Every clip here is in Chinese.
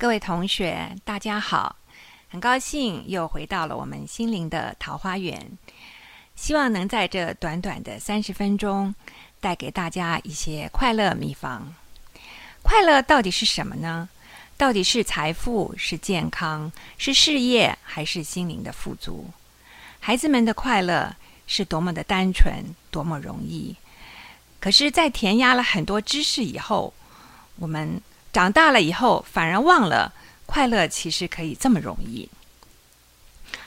各位同学，大家好！很高兴又回到了我们心灵的桃花源，希望能在这短短的三十分钟，带给大家一些快乐秘方。快乐到底是什么呢？到底是财富、是健康、是事业，还是心灵的富足？孩子们的快乐是多么的单纯，多么容易。可是，在填压了很多知识以后，我们。长大了以后，反而忘了快乐其实可以这么容易。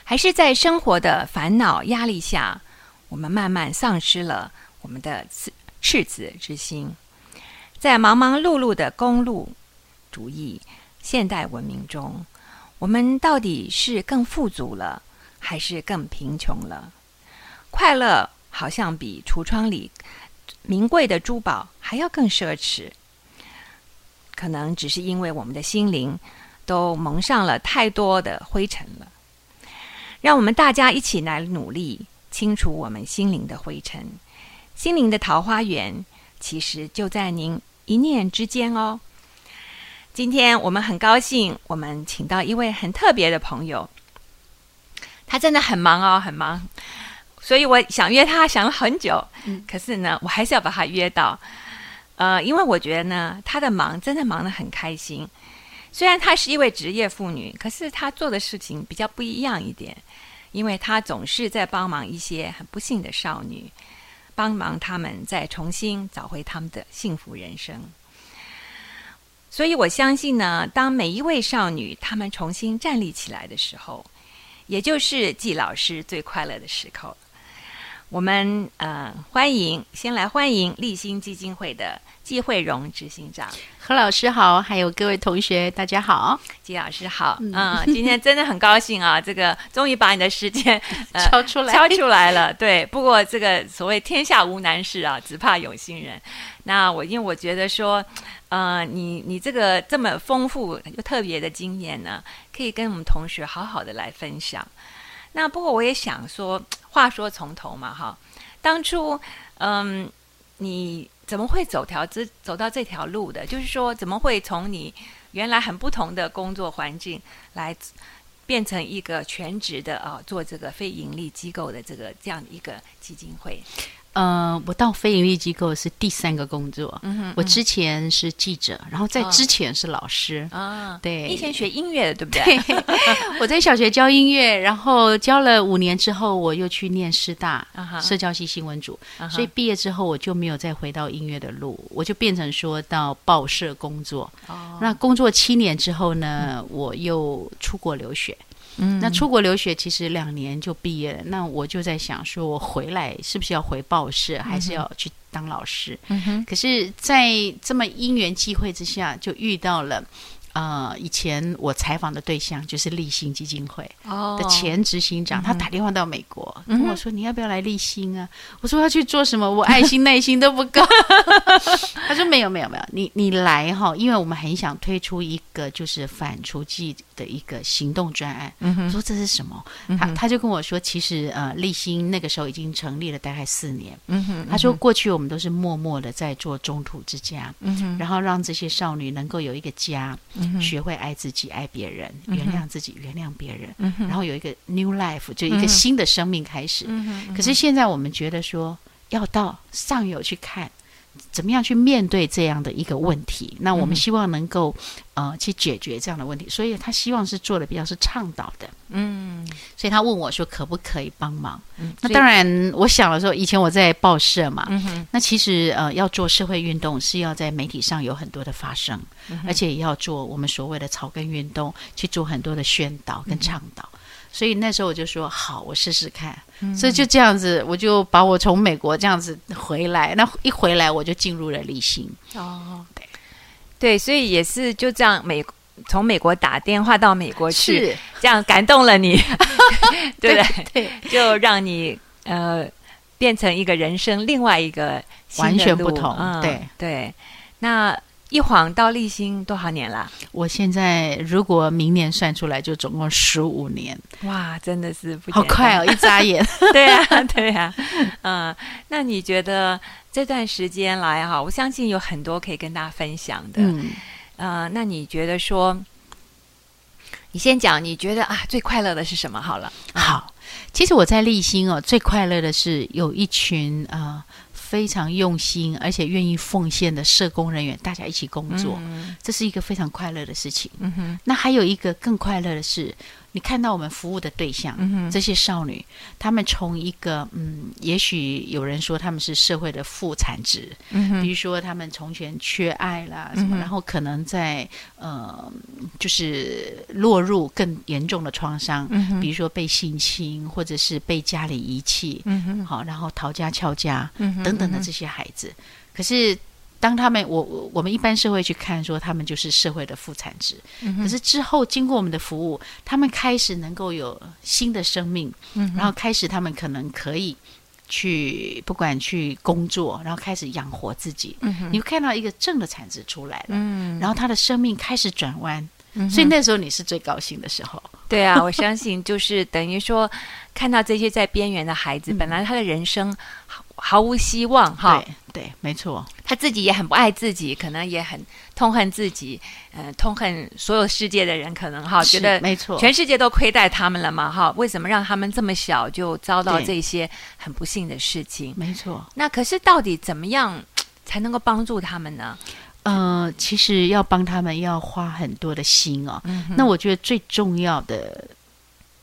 还是在生活的烦恼压力下，我们慢慢丧失了我们的赤赤子之心。在忙忙碌碌的公路主义现代文明中，我们到底是更富足了，还是更贫穷了？快乐好像比橱窗里名贵的珠宝还要更奢侈。可能只是因为我们的心灵都蒙上了太多的灰尘了，让我们大家一起来努力清除我们心灵的灰尘。心灵的桃花源其实就在您一念之间哦。今天我们很高兴，我们请到一位很特别的朋友，他真的很忙哦，很忙，所以我想约他想了很久，可是呢，我还是要把他约到。呃，因为我觉得呢，她的忙真的忙得很开心。虽然她是一位职业妇女，可是她做的事情比较不一样一点，因为她总是在帮忙一些很不幸的少女，帮忙他们再重新找回他们的幸福人生。所以我相信呢，当每一位少女她们重新站立起来的时候，也就是季老师最快乐的时刻。我们呃，欢迎先来欢迎立新基金会的季慧荣执行长。何老师好，还有各位同学大家好，季老师好，嗯，今天真的很高兴啊，这个终于把你的时间 敲出来。敲出来了，对，不过这个所谓天下无难事啊，只怕有心人。那我因为我觉得说，呃，你你这个这么丰富又特别的经验呢，可以跟我们同学好好的来分享。那不过我也想说。话说从头嘛，哈，当初，嗯，你怎么会走条这走到这条路的？就是说，怎么会从你原来很不同的工作环境来变成一个全职的啊，做这个非盈利机构的这个这样一个基金会？呃，我到非盈利机构是第三个工作。嗯哼，我之前是记者，然后在之前是老师啊。对，以前学音乐的，对不对？我在小学教音乐，然后教了五年之后，我又去念师大社交系新闻组，所以毕业之后我就没有再回到音乐的路，我就变成说到报社工作。哦，那工作七年之后呢，我又出国留学。嗯，那出国留学其实两年就毕业了。那我就在想，说我回来是不是要回报社，还是要去当老师？嗯哼。可是，在这么因缘际会之下，就遇到了。呃，以前我采访的对象就是立新基金会的前执行长，他打电话到美国跟我说：“你要不要来立新啊？”我说：“要去做什么？我爱心耐心都不够。”他说：“没有，没有，没有，你你来哈，因为我们很想推出一个就是反除剂的一个行动专案。”我说：“这是什么？”他他就跟我说：“其实呃，立新那个时候已经成立了大概四年。”他说：“过去我们都是默默的在做中途之家，然后让这些少女能够有一个家。”学会爱自己、爱别人，原谅自己、原谅别人，然后有一个 new life，就一个新的生命开始。可是现在我们觉得说，要到上游去看。怎么样去面对这样的一个问题？那我们希望能够呃去解决这样的问题，所以他希望是做的比较是倡导的，嗯，所以他问我说可不可以帮忙？嗯，那当然，我想了说，以前我在报社嘛，嗯那其实呃要做社会运动是要在媒体上有很多的发声，而且也要做我们所谓的草根运动，去做很多的宣导跟倡导。所以那时候我就说好，我试试看。所以就这样子，我就把我从美国这样子回来。那一回来，我就进入了立新。哦，对，对，所以也是就这样，美从美国打电话到美国去，这样感动了你，对不对？就让你呃变成一个人生另外一个完全不同。对对，那。一晃到立新多少年了？我现在如果明年算出来，就总共十五年。哇，真的是不好快哦！一眨眼，对呀，对呀。嗯，那你觉得这段时间来哈，我相信有很多可以跟大家分享的。嗯，呃，那你觉得说，你先讲，你觉得啊最快乐的是什么？好了，好，其实我在立新哦，最快乐的是有一群啊非常用心而且愿意奉献的社工人员，大家一起工作，这是一个非常快乐的事情。嗯哼，那还有一个更快乐的是。你看到我们服务的对象，这些少女，她们从一个嗯，也许有人说她们是社会的副产值，嗯比如说她们从前缺爱啦什么，然后可能在呃，就是落入更严重的创伤，比如说被性侵，或者是被家里遗弃，嗯好，然后逃家翘家等等的这些孩子，可是。当他们，我我们一般社会去看，说他们就是社会的副产值。可是之后经过我们的服务，他们开始能够有新的生命，然后开始他们可能可以去不管去工作，然后开始养活自己。你会看到一个正的产值出来了，然后他的生命开始转弯，所以那时候你是最高兴的时候。对啊，我相信就是等于说看到这些在边缘的孩子，本来他的人生。毫无希望，哈，对，没错，他自己也很不爱自己，可能也很痛恨自己，嗯，痛恨所有世界的人，可能哈，觉得没错，全世界都亏待他们了嘛，哈，为什么让他们这么小就遭到这些很不幸的事情？没错，那可是到底怎么样才能够帮助他们呢？呃，其实要帮他们要花很多的心哦，那我觉得最重要的。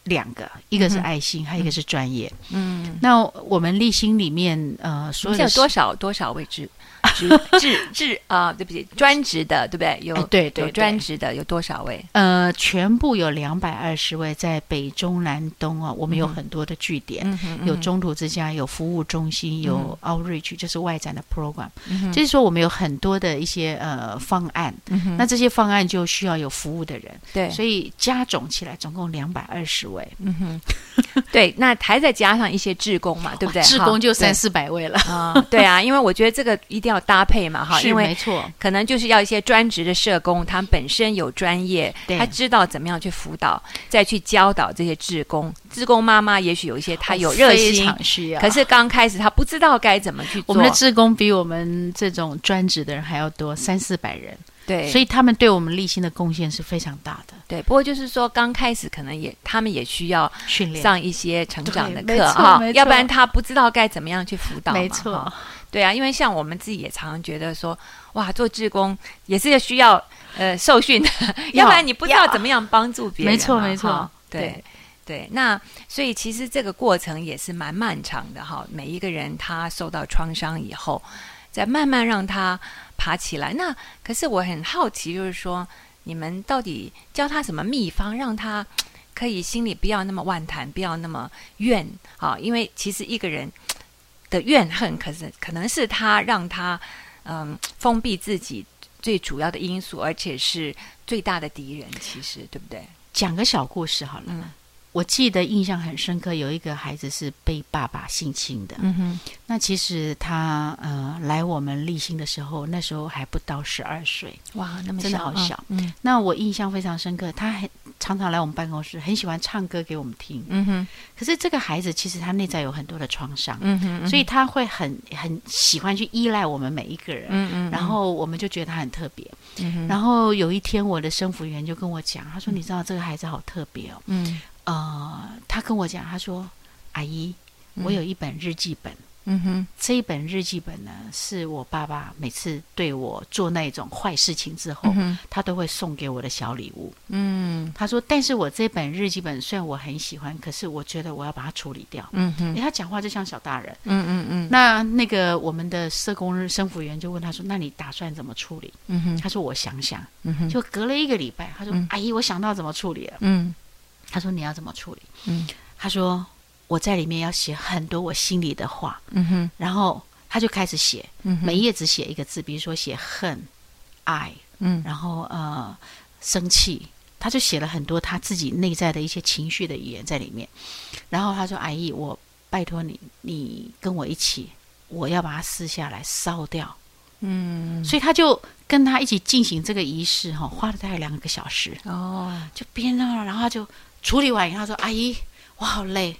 两个，一个是爱心，还有一个是专业。嗯，那我们立心里面，呃，所有多少多少位置？职职职啊，对不起，专职的，对不对？有对对，专职的有多少位？呃，全部有两百二十位，在北中南东啊，我们有很多的据点，有中途之家，有服务中心，有 outreach，就是外展的 program。就是说，我们有很多的一些呃方案。那这些方案就需要有服务的人，对，所以加总起来总共两百二十位。嗯哼，对，那还再加上一些志工嘛，对不对？志工就三四百位了啊。对啊，因为我觉得这个一定。要搭配嘛，哈，因为没错，可能就是要一些专职的社工，他们本身有专业，他知道怎么样去辅导，再去教导这些志工。志工妈妈也许有一些她有热心，需要，可是刚开始她不知道该怎么去做。我们的志工比我们这种专职的人还要多，三四百人。对，所以他们对我们立新的贡献是非常大的。对，不过就是说刚开始可能也他们也需要训练上一些成长的课哈，要不然他不知道该怎么样去辅导。没错。对啊，因为像我们自己也常常觉得说，哇，做志工也是需要呃受训的，要不然你不知道怎么样帮助别人。没错，没错，对对。那所以其实这个过程也是蛮漫长的哈。每一个人他受到创伤以后，再慢慢让他爬起来。那可是我很好奇，就是说你们到底教他什么秘方，让他可以心里不要那么万谈，不要那么怨啊？因为其实一个人。的怨恨，可是可能是他让他嗯封闭自己最主要的因素，而且是最大的敌人。其实，对不对？讲个小故事好了。我记得印象很深刻，有一个孩子是被爸爸性侵的。嗯哼，那其实他呃来我们立新的时候，那时候还不到十二岁。哇，那么真的好小。嗯，那我印象非常深刻，他很常常来我们办公室，很喜欢唱歌给我们听。嗯哼，可是这个孩子其实他内在有很多的创伤。嗯哼，所以他会很很喜欢去依赖我们每一个人。嗯嗯，然后我们就觉得他很特别。嗯哼，然后有一天我的生服员就跟我讲，他说：“你知道这个孩子好特别哦。”嗯。呃，他跟我讲，他说：“阿姨，我有一本日记本。嗯哼，这一本日记本呢，是我爸爸每次对我做那种坏事情之后，他都会送给我的小礼物。嗯，他说，但是我这本日记本虽然我很喜欢，可是我觉得我要把它处理掉。嗯哼，他讲话就像小大人。嗯嗯嗯。那那个我们的社工生服员就问他说：‘那你打算怎么处理？’嗯哼，他说：‘我想想。’嗯哼，就隔了一个礼拜，他说：‘阿姨，我想到怎么处理了。’嗯。他说：“你要怎么处理？”嗯，他说：“我在里面要写很多我心里的话。”嗯哼，然后他就开始写，每页只写一个字，比如说写恨、爱，嗯，然后呃生气，他就写了很多他自己内在的一些情绪的语言在里面。然后他说：“阿姨，我拜托你，你跟我一起，我要把它撕下来烧掉。”嗯，所以他就跟他一起进行这个仪式，哈，花了大概两个小时。哦，就编了，然后他就。处理完以后，他说：“阿姨，我好累。”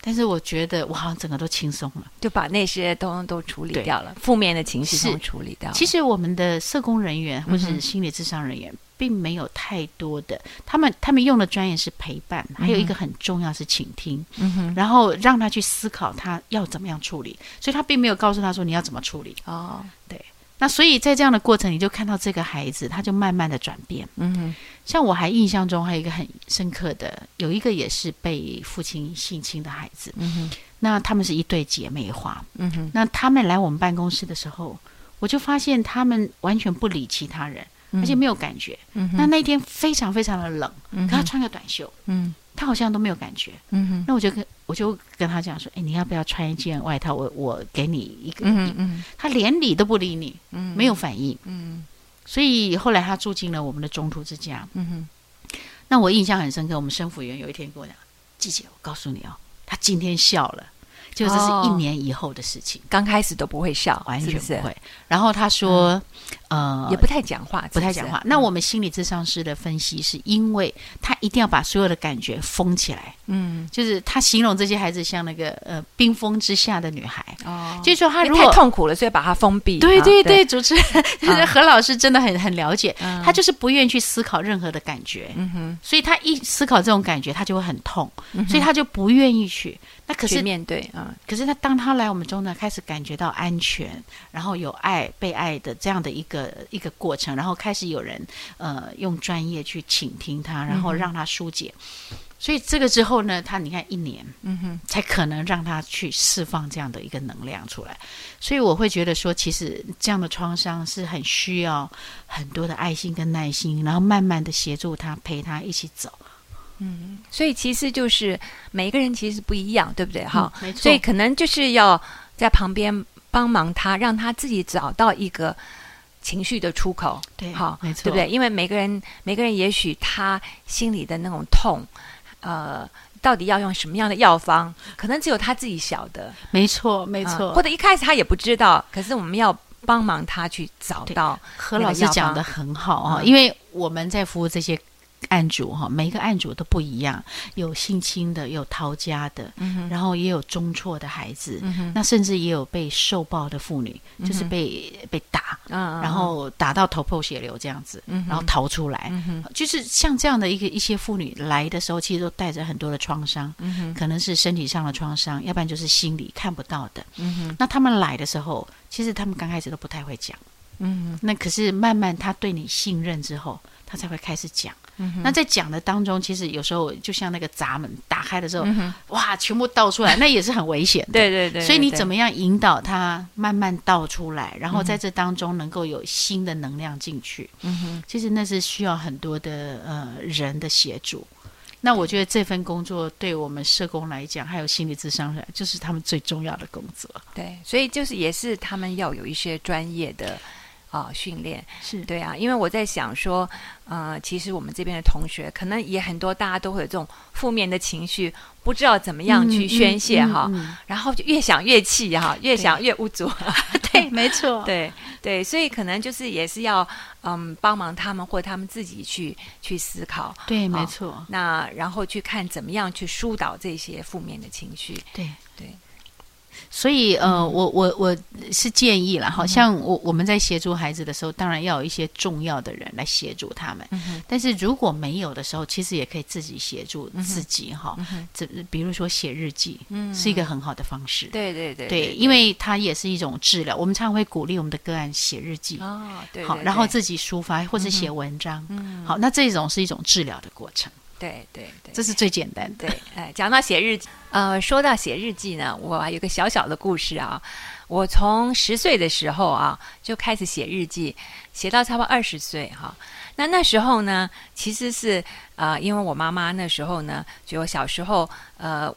但是我觉得我好像整个都轻松了，就把那些都都处理掉了，负面的情绪都处理掉了。其实我们的社工人员或者是心理智商人员，并没有太多的，他们他们用的专业是陪伴，还有一个很重要是倾听，嗯，然后让他去思考他要怎么样处理，所以他并没有告诉他说你要怎么处理哦，对。那所以在这样的过程，你就看到这个孩子，他就慢慢的转变。嗯哼，像我还印象中还有一个很深刻的，有一个也是被父亲性侵的孩子。嗯哼，那他们是一对姐妹花。嗯哼，那他们来我们办公室的时候，我就发现他们完全不理其他人，而且没有感觉。那那天非常非常的冷，可他穿个短袖。嗯。他好像都没有感觉，那我就跟我就跟他讲说，哎，你要不要穿一件外套？我我给你一个，嗯嗯，他连理都不理你，嗯，没有反应，嗯，所以后来他住进了我们的中途之家，嗯哼，那我印象很深刻，我们生辅员有一天跟我讲，季姐，我告诉你哦，他今天笑了。就这是一年以后的事情，刚开始都不会笑，完全不会。然后他说，呃，也不太讲话，不太讲话。那我们心理智商师的分析是因为他一定要把所有的感觉封起来。嗯，就是他形容这些孩子像那个呃冰封之下的女孩。哦，就是说他如果太痛苦了，所以把他封闭。对对对，主持人 就是何老师真的很很了解，他就是不愿意去思考任何的感觉。嗯哼，所以他一思考这种感觉，他就会很痛，所以他就不愿意去。那可是面对啊，可是他当他来我们中呢，开始感觉到安全，然后有爱、被爱的这样的一个一个过程，然后开始有人呃用专业去倾听他，然后让他疏解。所以这个之后呢，他你看一年，嗯哼，才可能让他去释放这样的一个能量出来。所以我会觉得说，其实这样的创伤是很需要很多的爱心跟耐心，然后慢慢的协助他，陪他一起走。嗯，所以其实就是每个人其实不一样，对不对？哈，没错。所以可能就是要在旁边帮忙他，让他自己找到一个情绪的出口。对，好，没错，对不对？因为每个人，每个人也许他心里的那种痛，呃，到底要用什么样的药方，可能只有他自己晓得。没错，没错。或者一开始他也不知道，可是我们要帮忙他去找到。何老师讲的很好啊，因为我们在服务这些。案主哈，每一个案主都不一样，有性侵的，有逃家的，然后也有中辍的孩子，那甚至也有被受暴的妇女，就是被被打，然后打到头破血流这样子，然后逃出来，就是像这样的一个一些妇女来的时候，其实都带着很多的创伤，可能是身体上的创伤，要不然就是心理看不到的。那他们来的时候，其实他们刚开始都不太会讲，嗯，那可是慢慢他对你信任之后。他才会开始讲。那在讲的当中，其实有时候就像那个闸门打开的时候，哇，全部倒出来，那也是很危险的。对对对。所以你怎么样引导他慢慢倒出来，然后在这当中能够有新的能量进去？嗯哼。其实那是需要很多的呃人的协助。那我觉得这份工作对我们社工来讲，还有心理咨商来，就是他们最重要的工作。对，所以就是也是他们要有一些专业的。啊，训练是对啊，因为我在想说，呃，其实我们这边的同学可能也很多，大家都会有这种负面的情绪，不知道怎么样去宣泄哈，然后就越想越气哈，越想越无助。对，没错，对对，所以可能就是也是要嗯帮忙他们或他们自己去去思考。对，没错。那然后去看怎么样去疏导这些负面的情绪。对对。所以，呃，我我我是建议了，好像我我们在协助孩子的时候，当然要有一些重要的人来协助他们。但是如果没有的时候，其实也可以自己协助自己，哈。这比如说写日记，是一个很好的方式。对对对，对，因为它也是一种治疗。我们常常会鼓励我们的个案写日记，哦，对，好，然后自己抒发或者写文章，嗯，好，那这种是一种治疗的过程。对对对，这是最简单的。对，哎，讲到写日记，呃，说到写日记呢，我有个小小的故事啊。我从十岁的时候啊就开始写日记，写到差不多二十岁哈。那那时候呢，其实是呃，因为我妈妈那时候呢，就我小时候呃。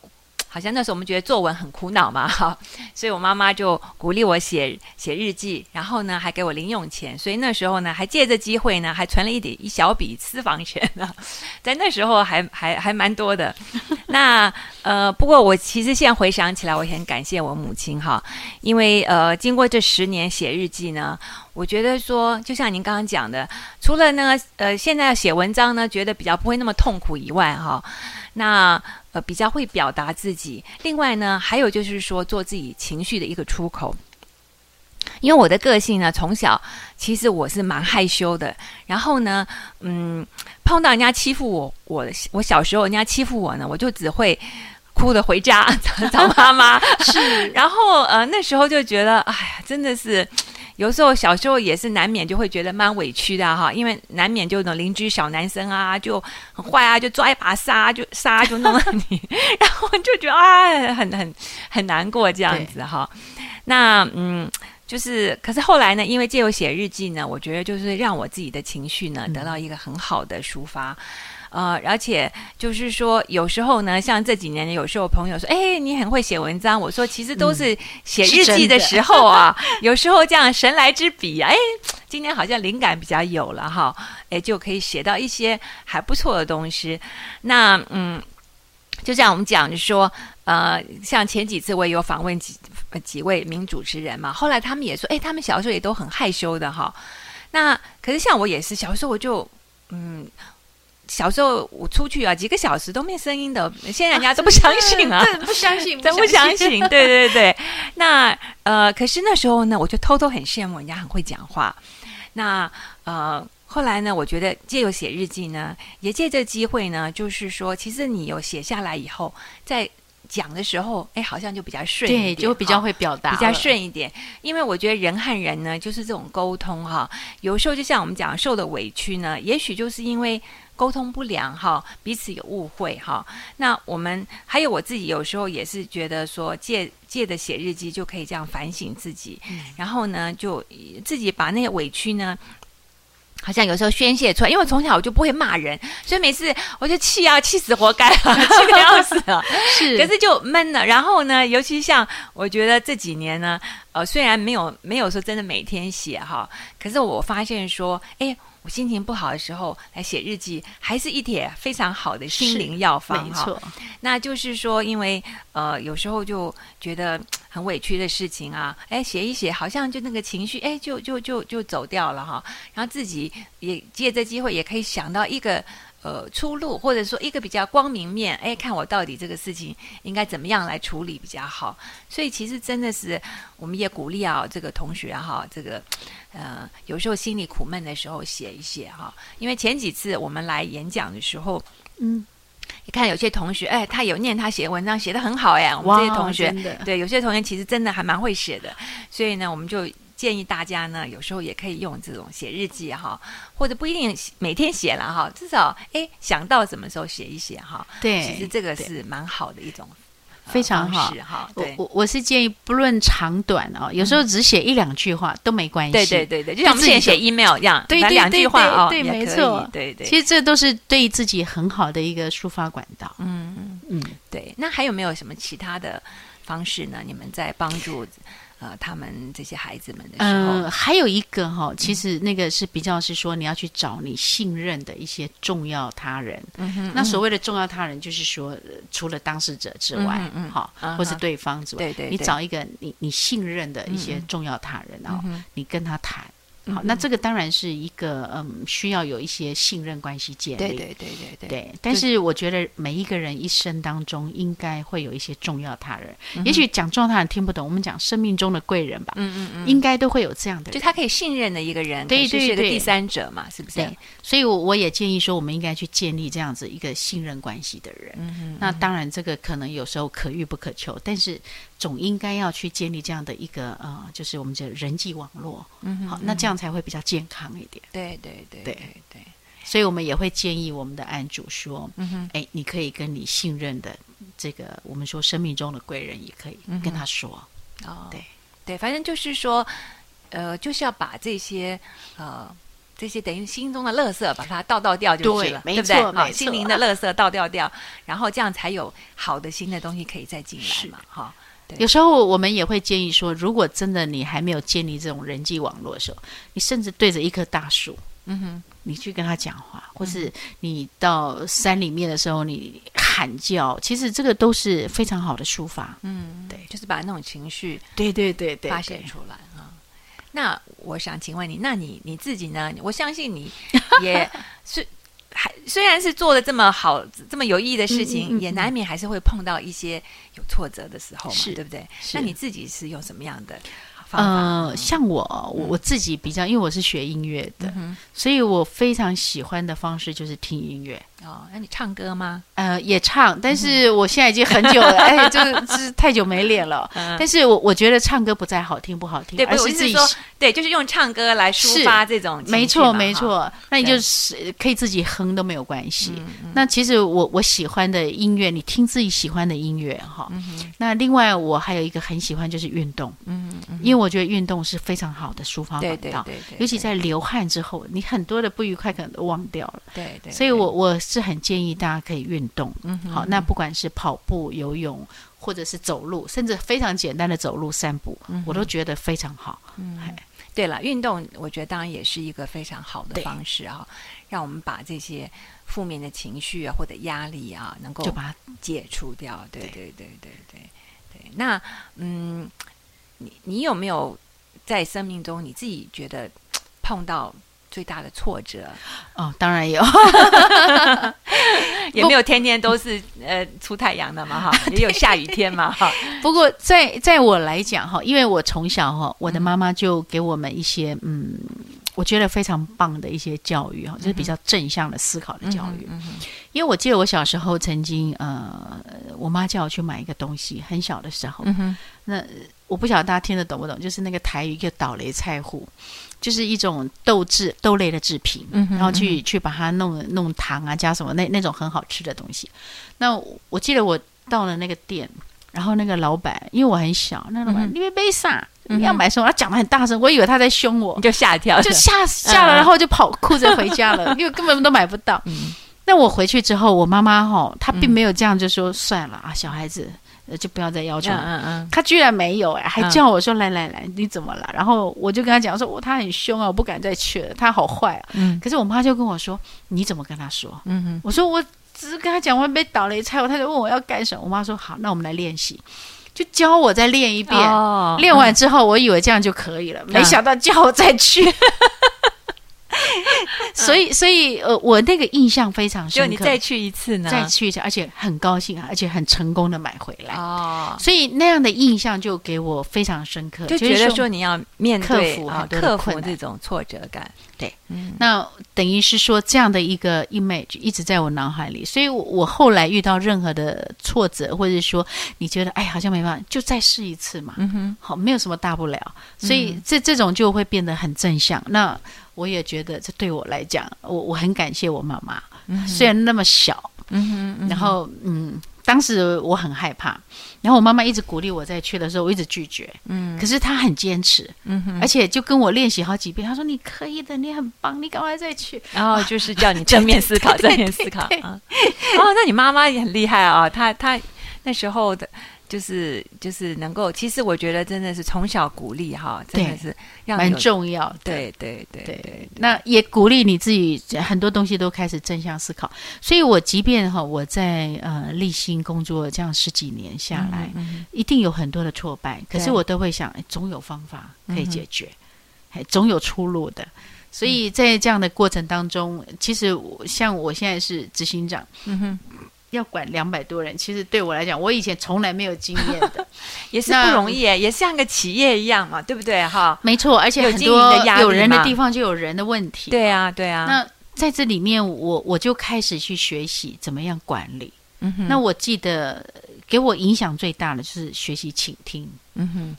好像那时候我们觉得作文很苦恼嘛，哈，所以我妈妈就鼓励我写写日记，然后呢还给我零用钱，所以那时候呢还借着机会呢还存了一点一小笔私房钱呢，在那时候还还还蛮多的。那呃，不过我其实现在回想起来，我很感谢我母亲哈，因为呃经过这十年写日记呢，我觉得说就像您刚刚讲的，除了那个呃现在写文章呢，觉得比较不会那么痛苦以外哈。那呃比较会表达自己。另外呢，还有就是说做自己情绪的一个出口。因为我的个性呢，从小其实我是蛮害羞的。然后呢，嗯，碰到人家欺负我，我我小时候人家欺负我呢，我就只会哭着回家 找妈妈。是，然后呃那时候就觉得，哎呀，真的是有时候小时候也是难免就会觉得蛮委屈的哈，因为难免就那种邻居小男生啊就很坏啊，就抓一把沙就沙就弄了你，然后就觉得啊很很很难过这样子哈。那嗯。就是，可是后来呢？因为借由写日记呢，我觉得就是让我自己的情绪呢得到一个很好的抒发，呃，而且就是说，有时候呢，像这几年，有时候朋友说：“哎，你很会写文章。”我说：“其实都是写日记的时候啊，有时候这样神来之笔，哎，今天好像灵感比较有了哈，哎，就可以写到一些还不错的东西。那嗯。”就像我们讲，就说，呃，像前几次我也有访问几几位名主持人嘛，后来他们也说，哎，他们小时候也都很害羞的哈。那可是像我也是，小时候我就，嗯，小时候我出去啊，几个小时都没声音的，现在人家都不相信啊，不相信，真不相信，对对对。那呃，可是那时候呢，我就偷偷很羡慕人家很会讲话。那呃。后来呢，我觉得借由写日记呢，也借这机会呢，就是说，其实你有写下来以后，在讲的时候，哎，好像就比较顺，对，就比较会表达，比较顺一点。因为我觉得人和人呢，就是这种沟通哈，有时候就像我们讲受的委屈呢，也许就是因为沟通不良哈，彼此有误会哈。那我们还有我自己，有时候也是觉得说，借借着写日记就可以这样反省自己，然后呢，就自己把那些委屈呢。好像有时候宣泄出来，因为从小我就不会骂人，所以每次我就气啊，气死活该啊，气得要死啊。是，可是就闷了。然后呢，尤其像我觉得这几年呢，呃，虽然没有没有说真的每天写哈，可是我发现说，哎。我心情不好的时候来写日记，还是一帖非常好的心灵药方哈。那就是说，因为呃，有时候就觉得很委屈的事情啊，哎，写一写，好像就那个情绪，哎，就就就就走掉了哈。然后自己也借这机会，也可以想到一个。呃，出路或者说一个比较光明面，哎，看我到底这个事情应该怎么样来处理比较好。所以其实真的是，我们也鼓励啊，这个同学哈，这个呃，有时候心里苦闷的时候写一写哈。因为前几次我们来演讲的时候，嗯，你看有些同学，哎，他有念他写文章写的很好哎，我们这些同学，对，有些同学其实真的还蛮会写的。所以呢，我们就。建议大家呢，有时候也可以用这种写日记哈，或者不一定每天写了哈，至少哎想到什么时候写一写哈。对，其实这个是蛮好的一种，非常好哈。我我我是建议不论长短哦，有时候只写一两句话都没关系。对对对对，就像我们之前写 email 一样，对两句话哦，对，没错，对对。其实这都是对自己很好的一个抒发管道。嗯嗯嗯，对。那还有没有什么其他的方式呢？你们在帮助？呃，他们这些孩子们的时候，嗯，还有一个哈，其实那个是比较是说，你要去找你信任的一些重要他人。嗯哼，那所谓的重要他人，就是说，除了当事者之外，嗯好，或是对方之外，对对，你找一个你你信任的一些重要他人，然后你跟他谈。好，那这个当然是一个嗯，需要有一些信任关系建立。对对对对对。对，但是我觉得每一个人一生当中应该会有一些重要他人。也许讲重要他人听不懂，我们讲生命中的贵人吧。嗯嗯嗯。应该都会有这样的，就他可以信任的一个人，对对对，第三者嘛，是不是？对。所以，我我也建议说，我们应该去建立这样子一个信任关系的人。嗯嗯。那当然，这个可能有时候可遇不可求，但是。总应该要去建立这样的一个呃，就是我们的人际网络，嗯，好，那这样才会比较健康一点。对对对对。对，所以我们也会建议我们的案主说，嗯哼，哎，你可以跟你信任的这个我们说生命中的贵人，也可以跟他说。哦，对。对，反正就是说，呃，就是要把这些呃这些等于心中的垃圾，把它倒倒掉就是了，对不对？好，心灵的垃圾倒掉掉，然后这样才有好的新的东西可以再进来嘛，哈。有时候我们也会建议说，如果真的你还没有建立这种人际网络的时候，你甚至对着一棵大树，嗯哼，你去跟他讲话，或是你到山里面的时候，你喊叫，其实这个都是非常好的抒发。嗯，对，就是把那种情绪，对对对对，发泄出来啊。那我想请问你，那你你自己呢？我相信你 也是。还虽然是做的这么好、这么有意义的事情，也难免还是会碰到一些有挫折的时候嘛，对不对？那你自己是用什么样的？呃，像我，我我自己比较，因为我是学音乐的，所以我非常喜欢的方式就是听音乐。哦，那你唱歌吗？呃，也唱，但是我现在已经很久了，哎，就是是太久没练了。但是我我觉得唱歌不再好听不好听，而是自己对，就是用唱歌来抒发这种。没错，没错。那你就是可以自己哼都没有关系。那其实我我喜欢的音乐，你听自己喜欢的音乐哈。那另外我还有一个很喜欢就是运动，嗯嗯，因为我觉得运动是非常好的抒发管道，尤其在流汗之后，你很多的不愉快可能都忘掉了。对对，所以我我。是很建议大家可以运动，嗯好，那不管是跑步、游泳，或者是走路，甚至非常简单的走路散步，我都觉得非常好。嗯，对了，运动我觉得当然也是一个非常好的方式啊，让我们把这些负面的情绪啊或者压力啊能够就把它解除掉。对对对对对对。那嗯，你你有没有在生命中你自己觉得碰到？最大的挫折哦，当然有，也没有天天都是呃出太阳的嘛哈，也有下雨天嘛哈。不过在在我来讲哈，因为我从小哈，我的妈妈就给我们一些嗯，我觉得非常棒的一些教育哈，就是比较正向的思考的教育。因为我记得我小时候曾经呃，我妈叫我去买一个东西，很小的时候，那我不晓得大家听得懂不懂，就是那个台语叫倒雷菜户。就是一种豆制豆类的制品，然后去去把它弄弄糖啊，加什么那那种很好吃的东西。那我记得我到了那个店，然后那个老板，因为我很小，那老板你为杯啥？你要买什么？他讲的很大声，我以为他在凶我，你就吓一跳，就吓吓了，然后就跑哭着回家了，因为根本都买不到。那我回去之后，我妈妈哈，她并没有这样就说算了啊，小孩子。就不要再要求。嗯嗯他居然没有哎，还叫我说来来来，你怎么了？然后我就跟他讲说，我他很凶啊，我不敢再去了，他好坏啊。嗯。可是我妈就跟我说，你怎么跟他说？嗯哼。我说我只是跟他讲我被倒了一菜，他就问我要干什么。我妈说好，那我们来练习，就教我再练一遍。哦。练完之后，我以为这样就可以了，没想到叫我再去。所以，所以，呃，我那个印象非常深刻。就你再去一次呢？再去一次，而且很高兴啊，而且很成功的买回来。哦，所以那样的印象就给我非常深刻，就觉得说你要面对啊，克服这种挫折感。对，嗯，那等于是说这样的一个 image 一直在我脑海里，所以我后来遇到任何的挫折，或者说你觉得哎好像没办法，就再试一次嘛。嗯哼，好，没有什么大不了。所以这这种就会变得很正向。那我也觉得这对我来讲，我我很感谢我妈妈，虽然那么小，嗯哼，然后嗯，当时我很害怕，然后我妈妈一直鼓励我再去的时候，我一直拒绝，嗯，可是她很坚持，嗯哼，而且就跟我练习好几遍，她说你可以的，你很棒，你赶快再去，然后就是叫你 正面思考，正面思考啊，哦，那你妈妈也很厉害啊，她她那时候的。就是就是能够，其实我觉得真的是从小鼓励哈，真的是蛮重要。对对对对，那也鼓励你自己，很多东西都开始正向思考。所以我即便哈我在呃立新工作这样十几年下来，一定有很多的挫败，可是我都会想，总有方法可以解决，还总有出路的。所以在这样的过程当中，其实像我现在是执行长，嗯哼。要管两百多人，其实对我来讲，我以前从来没有经验的，也是不容易，也像个企业一样嘛，对不对？哈，没错，而且很多有人的地方就有人的问题，对啊，对啊。那在这里面，我我就开始去学习怎么样管理。嗯哼，那我记得给我影响最大的就是学习倾听。嗯哼。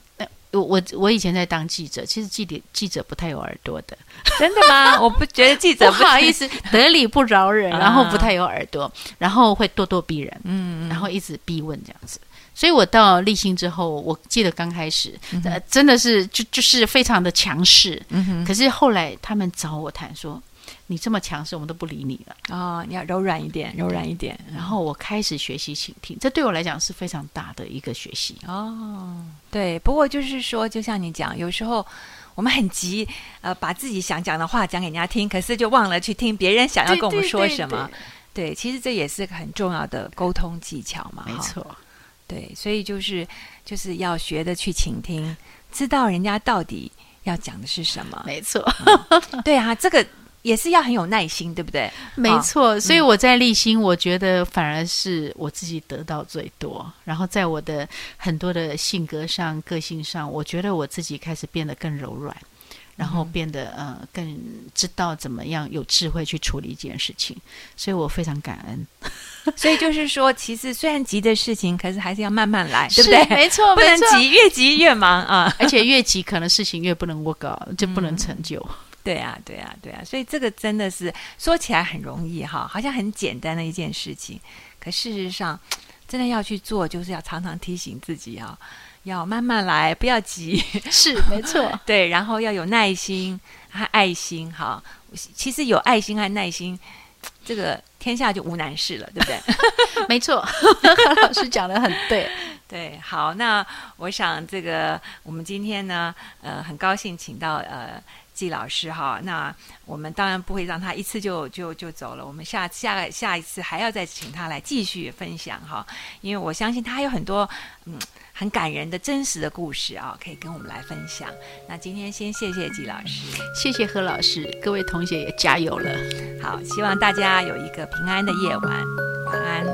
我我我以前在当记者，其实记者记者不太有耳朵的，真的吗？我不觉得记者不好意思，得理不饶人，然后不太有耳朵，然后会咄咄逼人，嗯，然后一直逼问这样子。所以我到立新之后，我记得刚开始，呃，真的是就就是非常的强势，嗯哼。可是后来他们找我谈说。你这么强势，我们都不理你了哦，你要柔软一点，柔软一点。然后我开始学习倾听，这对我来讲是非常大的一个学习哦。对，不过就是说，就像你讲，有时候我们很急，呃，把自己想讲的话讲给人家听，可是就忘了去听别人想要跟我们说什么。对，其实这也是个很重要的沟通技巧嘛。没错，对，所以就是就是要学的去倾听，知道人家到底要讲的是什么。没错，对啊，这个。也是要很有耐心，对不对？没错，所以我在立新，我觉得反而是我自己得到最多。然后在我的很多的性格上、个性上，我觉得我自己开始变得更柔软，然后变得呃更知道怎么样有智慧去处理一件事情。所以我非常感恩。所以就是说，其实虽然急的事情，可是还是要慢慢来，对不对？没错，不能急，越急越忙啊！而且越急，可能事情越不能 work，就不能成就。对啊，对啊，对啊！所以这个真的是说起来很容易哈，好像很简单的一件事情，可事实上，真的要去做，就是要常常提醒自己啊，要慢慢来，不要急。是，没错。对，然后要有耐心和爱心哈。其实有爱心和耐心，这个天下就无难事了，对不对？没错，何 老师讲的很对。对，好，那我想这个我们今天呢，呃，很高兴请到呃。季老师哈，那我们当然不会让他一次就就就走了。我们下下下一次还要再请他来继续分享哈，因为我相信他还有很多嗯很感人的真实的故事啊，可以跟我们来分享。那今天先谢谢季老师，谢谢何老师，各位同学也加油了。好，希望大家有一个平安的夜晚，晚安。